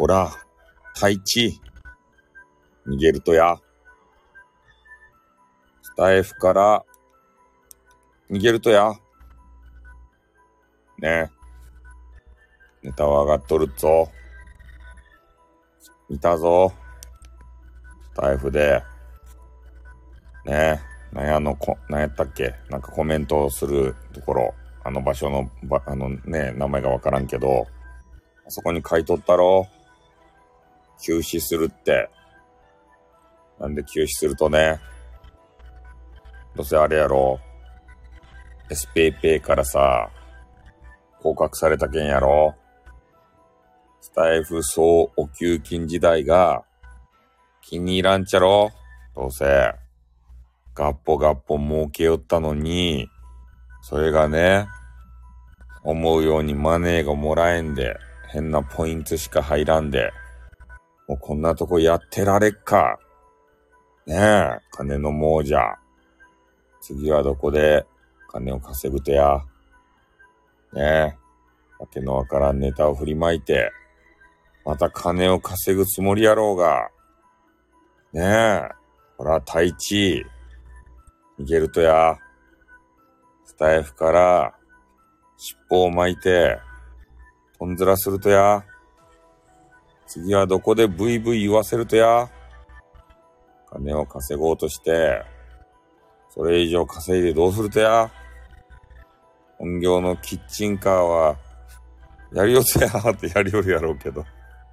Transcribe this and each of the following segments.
こら、太一。逃げるとや。スタイフから、逃げるとや。ねえネタは上がっとるぞ。見たぞ。スタイフで。ねなんやのこ、なんやったっけ？なんかコメントをするところ。あの場所の、ば、あのね、名前がわからんけど、あそこに書いとったろ休止するって。なんで休止するとね、どうせあれやろ SPP からさ、降格された件やろスタイフ総お給金時代が気に入らんちゃろどうせ。ガッポガッポ儲けよったのに、それがね、思うようにマネーがもらえんで、変なポイントしか入らんで、もうこんなとこやってられっか。ねえ、金の亡者。次はどこで金を稼ぐとや。ねえ、わけのわからんネタを振りまいて、また金を稼ぐつもりやろうが。ねえ、ほら、太一。逃げるとや。スタイフから、尻尾を巻いて、とんずらするとや。次はどこでブイブイ言わせるとや？金を稼ごうとして、それ以上稼いでどうするとや？本業のキッチンカーは、やりよとやーってやりよるやろうけど。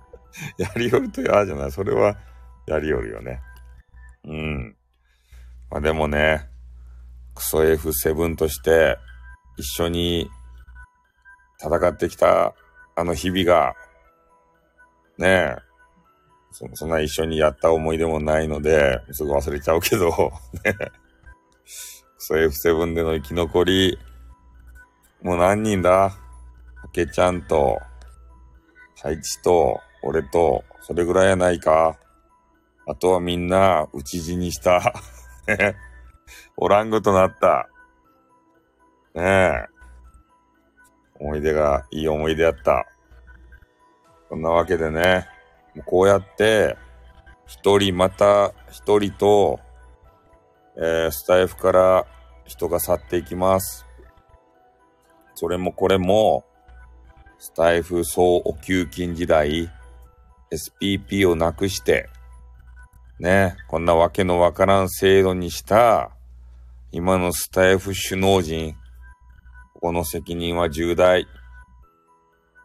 やりよるとやーじゃない。それは、やりよるよね。うん。まあでもね、クソ F7 として、一緒に戦ってきたあの日々が、ねえ、そんな一緒にやった思い出もないので、すぐ忘れちゃうけど、ね。クソ F7 での生き残り、もう何人だ？ハケちゃんと、ハイチと、俺と、それぐらいやないか。あとはみんな、討ち死にした。おらんごとなった。ねえ。思い出が、いい思い出やった。そんなわけでね、もうこうやって、一人また一人と、えースタイフから人が去っていきます。それもこれも、スタイフ総お給金時代、SPP をなくして、ね、こんなわけのわからん制度にした、今のスタイフ首脳陣、ここの責任は重大。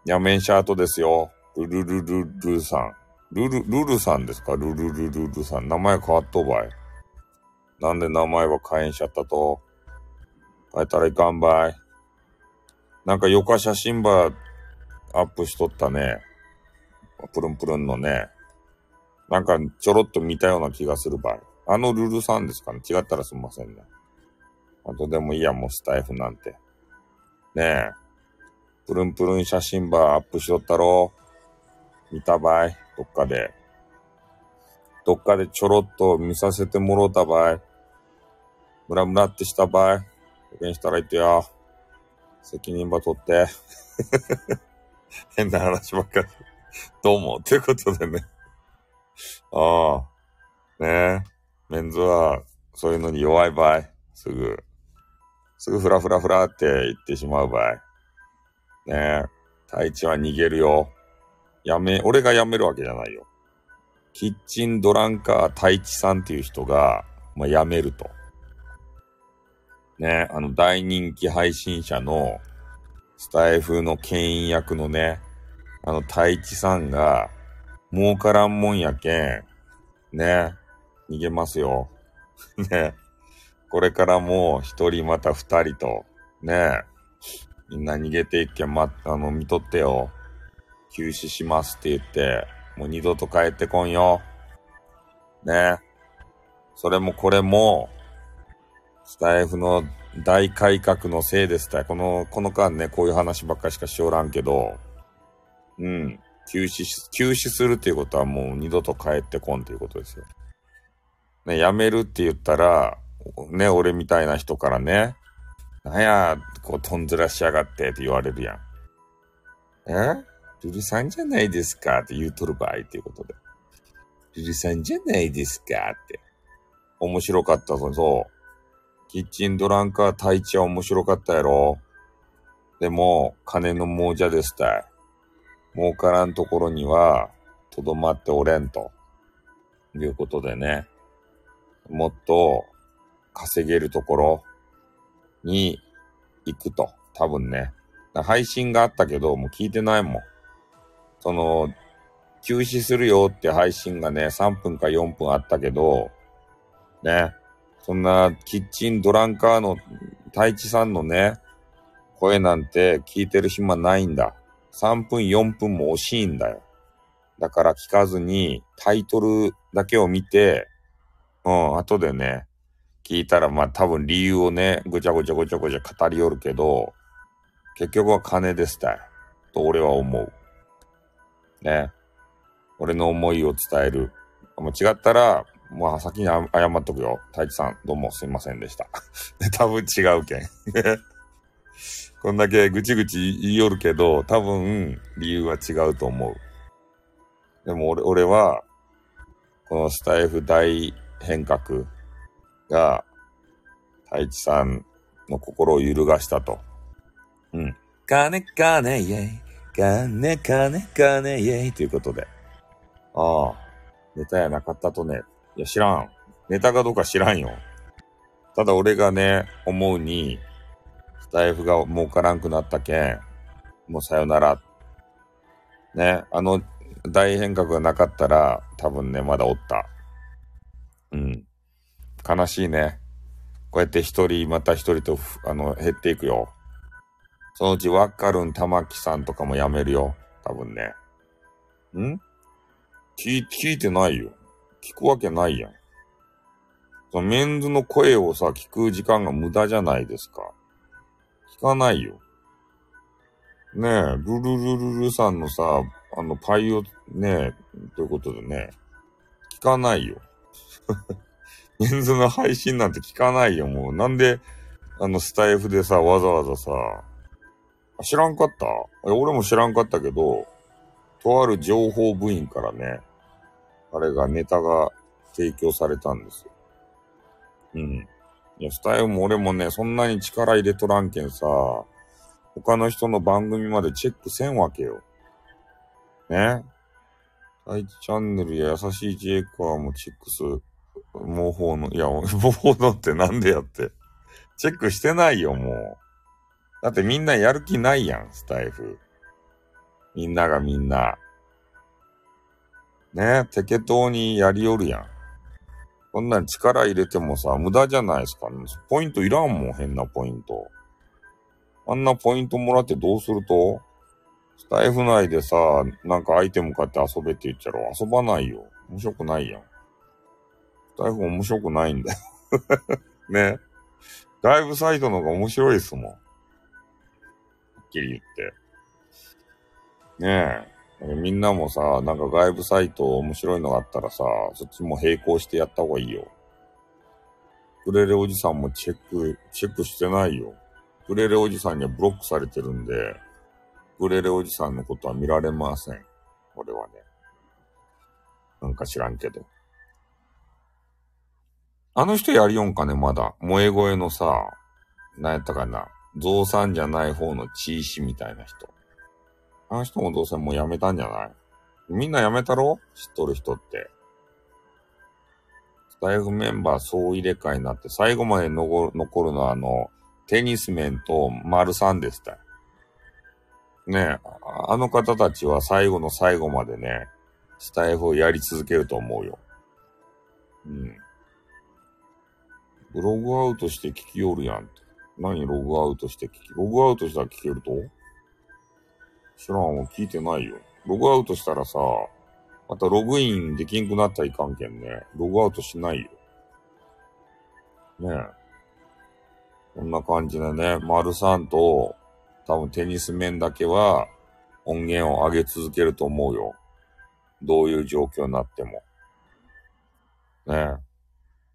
やめんしゃーとですよ。ルルルルルさん。ルル、ルルさんですか？ルルルルルさん。名前変わっとばい。なんで名前は変えんしちゃったと？変えたらいかんばい。なんかよか写真ばアップしとったね。プルンプルンのね。なんかちょろっと見たような気がするばい。あのルルさんですかね？違ったらすみませんね。あとでもいいや、もうスタイフなんて。ねえ。プルンプルン写真ばアップしとったろ？見たばいどっかで。どっかでちょろっと見させてもろうたばい。ムラムラってしたばい。保険したらいってや。責任ば取って。変な話ばっかり。どうも。ということでね。ああ。ねえ。メンズは、そういうのに弱い場合。すぐ。すぐフラフラフラって言ってしまう場合。ねえ。太一は逃げるよ。やめ、俺がやめるわけじゃないよ。キッチンドランカー太一さんっていう人が、まあ、辞めると。ね、あの大人気配信者のスタイフの牽引役のね、あの太一さんが、儲からんもんやけん、ね、逃げますよ。ね、これからもう一人また二人と、ね、みんな逃げていっけん、ま、あの、見とってよ。休止しますって言って、もう二度と帰ってこんよ。ね。それもこれも、スタイフの大改革のせいですたい。この、この間ね、こういう話ばっかりしかしおらんけど、うん。休止し、休止するっていうことはもう二度と帰ってこんということですよ。ね、辞めるって言ったら、ね、俺みたいな人からね、なんや、こう、とんずらしやがってって言われるやん。え？ルルさんじゃないですかって言うとる場合っていうことで。ルルさんじゃないですかって。面白かったぞ、そう。キッチンドランカー太一は面白かったやろ。でも、金の亡者ですたい。儲からんところには、とどまっておれんと。いうことでね。もっと、稼げるところに行くと。多分ね。配信があったけど、もう聞いてないもん。その、休止するよって配信がね、3分か4分あったけど、ね。そんな、キッチンドランカーの太一さんのね、声なんて聞いてる暇ないんだ。3分4分も惜しいんだよ。だから聞かずにタイトルだけを見て、うん、後でね、聞いたらまあ多分理由をね、ぐちゃぐちゃぐちゃぐちゃ語りよるけど、結局は金ですたい。と俺は思う。ね。俺の思いを伝える。もう違ったら、もう先に謝っとくよ。太一さん、どうもすいませんでした。多分違うけん。こんだけぐちぐち言いよるけど、多分理由は違うと思う。でも俺、俺は、このスタイフ大変革が、太一さんの心を揺るがしたと。うん。金金イェイ。金金金イェイ。ということで。ああ。ネタやなかったとね。いや、知らん。ネタかどうか知らんよ。ただ俺がね、思うに、スタイフが儲からんくなったけん、もうさよなら。ね、あの大変革がなかったら、多分ね、まだおった。うん。悲しいね。こうやって一人、また一人と、あの、減っていくよ。そのうちわかるん玉木さんとかも辞めるよ。多分ね。ん？聞聞いてないよ。聞くわけないやん。そのメンズの声をさ、聞く時間が無駄じゃないですか。聞かないよ。ねえ、ルルルルルさんのさ、あの、パイをね、ということでね、聞かないよ。メンズの配信なんて聞かないよ、もう。なんで、あの、スタイフでさ、わざわざさ、知らんかった俺も知らんかったけど、とある情報部員からね、あれがネタが提供されたんですよ。うん。いや、スタイルも俺もね、そんなに力入れとらんけんさ、他の人の番組までチェックせんわけよ。ね。第一チャンネルや優しいジェイカーもチェックする。模倣の、いや、模倣のってなんでやって。チェックしてないよ、もう。だってみんなやる気ないやん、スタイフ。みんながみんな。ねえ、適当にやりよるやん。こんなん力入れてもさ、無駄じゃないですか、ね。ポイントいらんもん、変なポイント。あんなポイントもらってどうすると？スタイフ内でさ、なんかアイテム買って遊べって言っちゃろ。遊ばないよ。面白くないやん。スタイフ面白くないんだよ ね。ライブサイトの方が面白いですもん。きり言って。ねえ。みんなもさ、なんか外部サイト面白いのがあったらさ、そっちも並行してやった方がいいよ。クレレおじさんもチェック、チェックしてないよ。クレレおじさんにはブロックされてるんで、クレレおじさんのことは見られません。俺はね。なんか知らんけど。あの人やりよんかね、まだ。萌え声のさ、なんやったかな。増産じゃない方の地位師みたいな人。あの人もどうせもう辞めたんじゃない？みんな辞めたろ？知っとる人って。スタイフメンバー総入れ替えになって最後まで残るのはあの、テニス面と丸さんでした。ねえ、あの方たちは最後の最後までね、スタイフをやり続けると思うよ。うん。ブログアウトして聞きよるやんって。何ログアウトして聞き、ログアウトしたら聞けると？知らん、もう聞いてないよ。ログアウトしたらさ、またログインできんくなったらいかんけんね。ログアウトしないよ。ねえ。こんな感じでね、丸さんと、多分テニス面だけは音源を上げ続けると思うよ。どういう状況になっても。ねえ。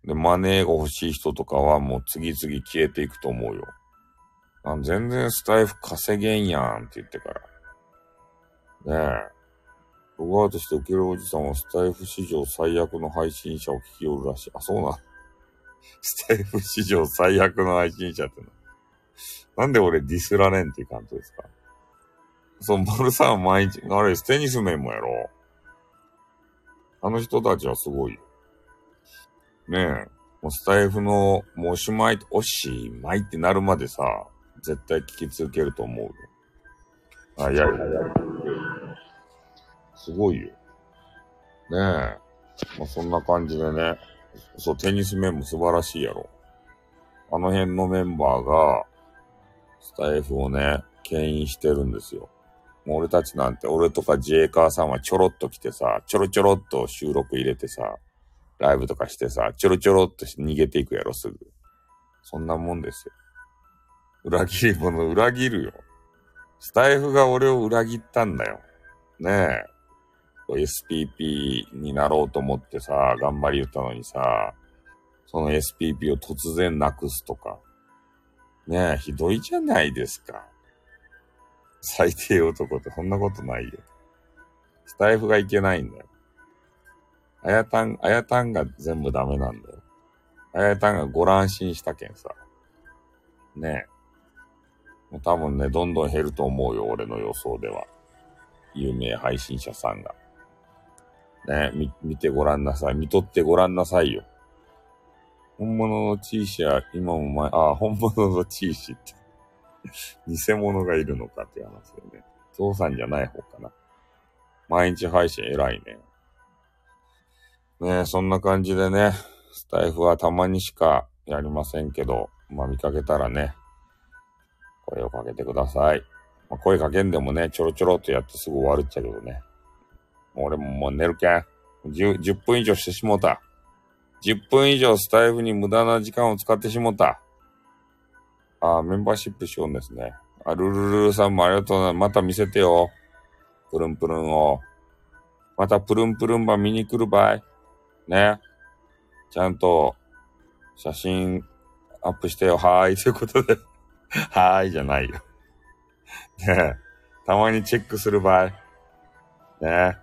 で、マネーが欲しい人とかはもう次々消えていくと思うよ。あ全然スタイフ稼げんやんって言ってから。ねえ。ログアウトして受けるおじさんはスタイフ史上最悪の配信者を聞きよるらしい。あ、そうなん。スタイフ史上最悪の配信者っての。なんで俺ディスられんっていう感じですか？そう、ボルさん毎日、あれ、テニス面もやろあの人たちはすごいよ。ねえ。もうスタイフの、もうおしまい、おしまいってなるまでさ、絶対聞き続けると思うよ。あ、いやいやいや。すごいよ。ねえ。まあ、そんな感じでね。そう、テニス面も素晴らしいやろ。あの辺のメンバーが、スタイフをね、牽引してるんですよ。もう俺たちなんて、俺とかジェイカーさんはちょろっと来てさ、ちょろちょろっと収録入れてさ、ライブとかしてさ、ちょろちょろっと逃げていくやろ、すぐ。そんなもんですよ。裏切り者、裏切るよ。スタイフが俺を裏切ったんだよ。ねえ。SPP になろうと思ってさ、頑張り言ったのにさ、その SPP を突然なくすとか。ねえ、ひどいじゃないですか。最低男ってそんなことないよ。スタイフがいけないんだよ。あやたん、あやたんが全部ダメなんだよ。あやたんがご乱心したけんさ。ねえ。もう多分ね、どんどん減ると思うよ、俺の予想では。有名配信者さんが。ねえ、み、見てごらんなさい。見とってごらんなさいよ。本物のチーシは今も前、あ、本物のチーシって。偽物がいるのかって話だよね。父さんじゃない方かな。毎日配信偉いね。ねそんな感じでね、スタイフはたまにしかやりませんけど、まあ見かけたらね、声をかけてください。まあ、声かけんでもね、ちょろちょろっとやってすぐ終わるっちゃけどね。俺ももう寝るけん。10, 10分以上してしもうた。10分以上スタイフに無駄な時間を使ってしもた。あ、メンバーシップしようんですね。あ、ルルルルさんもありがとうな。また見せてよ。プルンプルンを。またプルンプルンバ見に来るばい。ね。ちゃんと写真アップしてよ。はーい。ということではーいじゃないよ。ねたまにチェックする場合。ね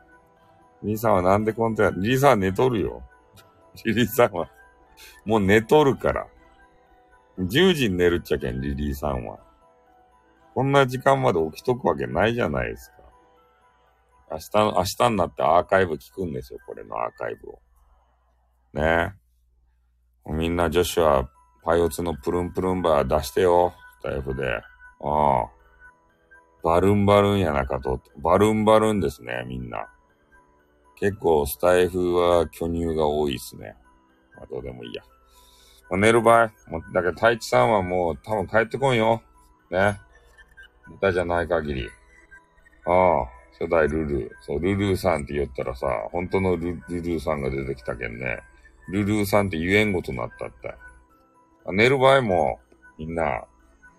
リリーさんはなんでコントや、リリーさんは寝とるよ。リリーさんは、もう寝とるから。10時に寝るっちゃけん、リリーさんは。こんな時間まで起きとくわけないじゃないですか。明日、明日になってアーカイブ聞くんですよ、これのアーカイブを。ね。みんな女子はパイオツのプルンプルンバー出してよ、スタイフで。ああ。バルンバルンやなかと。バルンバルンですね、みんな。結構スタイフは巨乳が多いっすね。まあ、どうでもいいや。寝る場合、もうだけど太一さんはもう多分帰ってこんよ。ね。歌じゃない限り。ああ、初代ルルー。そう、ルルーさんって言ったらさ、本当のルルーさんが出てきたけんね。ルルーさんって言えんごとなったって。寝る場合も、みんな、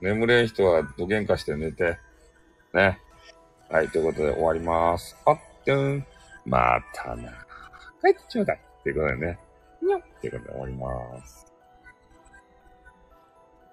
眠れん人はどげんかして寝て。ね。はい、ということで終わります。あっ、てん。またな。帰ってちょうだい。っていうことでね。にゃっていうことで終わります。